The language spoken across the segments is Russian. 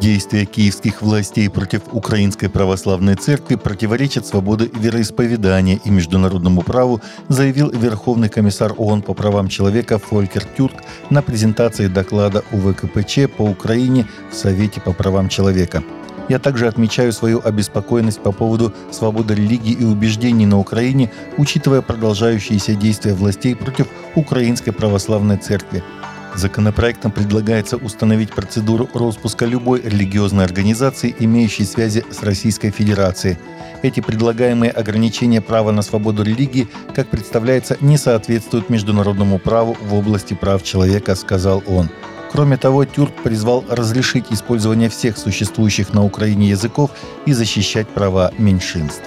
Действия киевских властей против Украинской Православной Церкви противоречат свободе вероисповедания и международному праву, заявил Верховный комиссар ООН по правам человека Фолькер Тюрк на презентации доклада УВКПЧ по Украине в Совете по правам человека. Я также отмечаю свою обеспокоенность по поводу свободы религии и убеждений на Украине, учитывая продолжающиеся действия властей против Украинской Православной Церкви, Законопроектом предлагается установить процедуру распуска любой религиозной организации, имеющей связи с Российской Федерацией. Эти предлагаемые ограничения права на свободу религии, как представляется, не соответствуют международному праву в области прав человека, сказал он. Кроме того, Тюрк призвал разрешить использование всех существующих на Украине языков и защищать права меньшинств.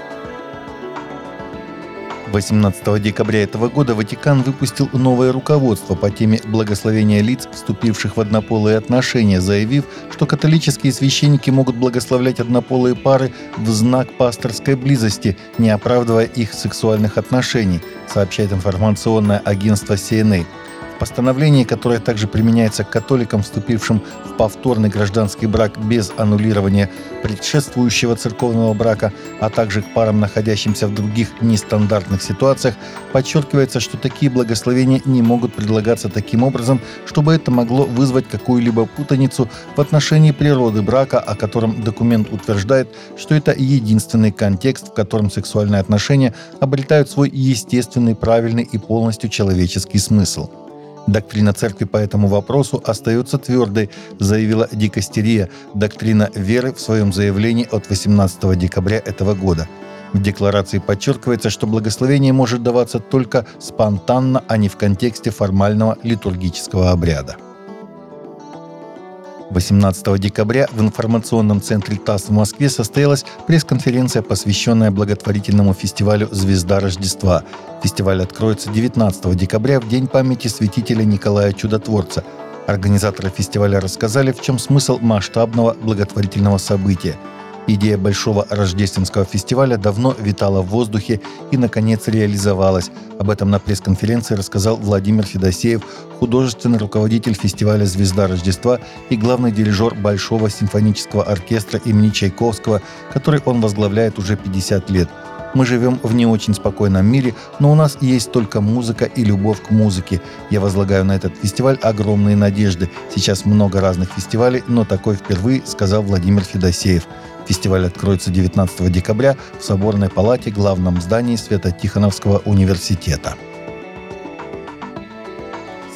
18 декабря этого года Ватикан выпустил новое руководство по теме благословения лиц, вступивших в однополые отношения, заявив, что католические священники могут благословлять однополые пары в знак пасторской близости, не оправдывая их сексуальных отношений, сообщает информационное агентство CNA постановлении, которое также применяется к католикам, вступившим в повторный гражданский брак без аннулирования предшествующего церковного брака, а также к парам, находящимся в других нестандартных ситуациях, подчеркивается, что такие благословения не могут предлагаться таким образом, чтобы это могло вызвать какую-либо путаницу в отношении природы брака, о котором документ утверждает, что это единственный контекст, в котором сексуальные отношения обретают свой естественный, правильный и полностью человеческий смысл. Доктрина церкви по этому вопросу остается твердой, заявила Дикастерия, доктрина веры в своем заявлении от 18 декабря этого года. В декларации подчеркивается, что благословение может даваться только спонтанно, а не в контексте формального литургического обряда. 18 декабря в информационном центре ТАСС в Москве состоялась пресс-конференция, посвященная благотворительному фестивалю «Звезда Рождества». Фестиваль откроется 19 декабря в День памяти святителя Николая Чудотворца. Организаторы фестиваля рассказали, в чем смысл масштабного благотворительного события – Идея большого рождественского фестиваля давно витала в воздухе и, наконец, реализовалась. Об этом на пресс-конференции рассказал Владимир Федосеев, художественный руководитель фестиваля «Звезда Рождества» и главный дирижер Большого симфонического оркестра имени Чайковского, который он возглавляет уже 50 лет – мы живем в не очень спокойном мире, но у нас есть только музыка и любовь к музыке. Я возлагаю на этот фестиваль огромные надежды. Сейчас много разных фестивалей, но такой впервые, сказал Владимир Федосеев. Фестиваль откроется 19 декабря в Соборной палате главном здании Свято-Тихоновского университета.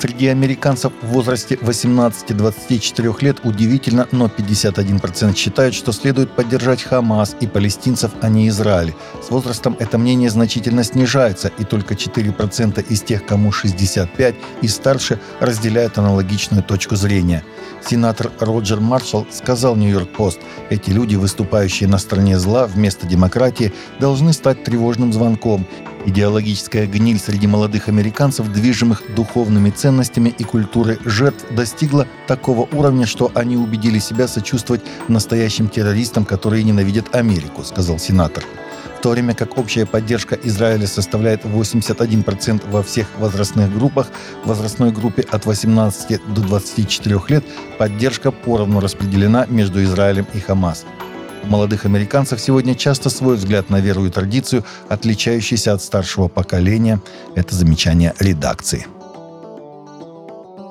Среди американцев в возрасте 18-24 лет удивительно, но 51% считают, что следует поддержать Хамас и палестинцев, а не Израиль. С возрастом это мнение значительно снижается, и только 4% из тех, кому 65 и старше, разделяют аналогичную точку зрения. Сенатор Роджер Маршалл сказал «Нью-Йорк-Пост», эти люди, выступающие на стороне зла вместо демократии, должны стать тревожным звонком Идеологическая гниль среди молодых американцев, движимых духовными ценностями и культурой жертв, достигла такого уровня, что они убедили себя сочувствовать настоящим террористам, которые ненавидят Америку, сказал сенатор. В то время как общая поддержка Израиля составляет 81% во всех возрастных группах, в возрастной группе от 18 до 24 лет поддержка поровну распределена между Израилем и Хамас молодых американцев сегодня часто свой взгляд на веру и традицию, отличающийся от старшего поколения. Это замечание редакции.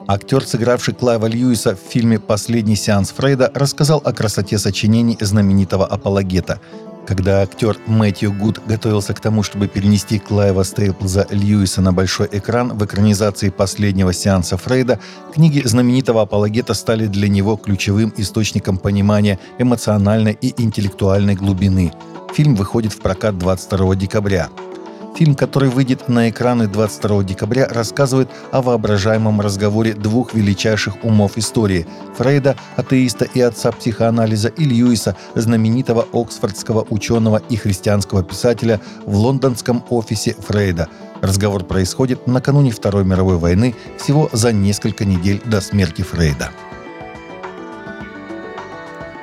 Актер, сыгравший Клайва Льюиса в фильме «Последний сеанс Фрейда», рассказал о красоте сочинений знаменитого апологета. Когда актер Мэтью Гуд готовился к тому, чтобы перенести Клайва Стейплза Льюиса на большой экран в экранизации последнего сеанса Фрейда, книги знаменитого апологета стали для него ключевым источником понимания эмоциональной и интеллектуальной глубины. Фильм выходит в прокат 22 декабря. Фильм, который выйдет на экраны 22 декабря, рассказывает о воображаемом разговоре двух величайших умов истории – Фрейда, атеиста и отца психоанализа, и Льюиса, знаменитого оксфордского ученого и христианского писателя в лондонском офисе Фрейда. Разговор происходит накануне Второй мировой войны, всего за несколько недель до смерти Фрейда.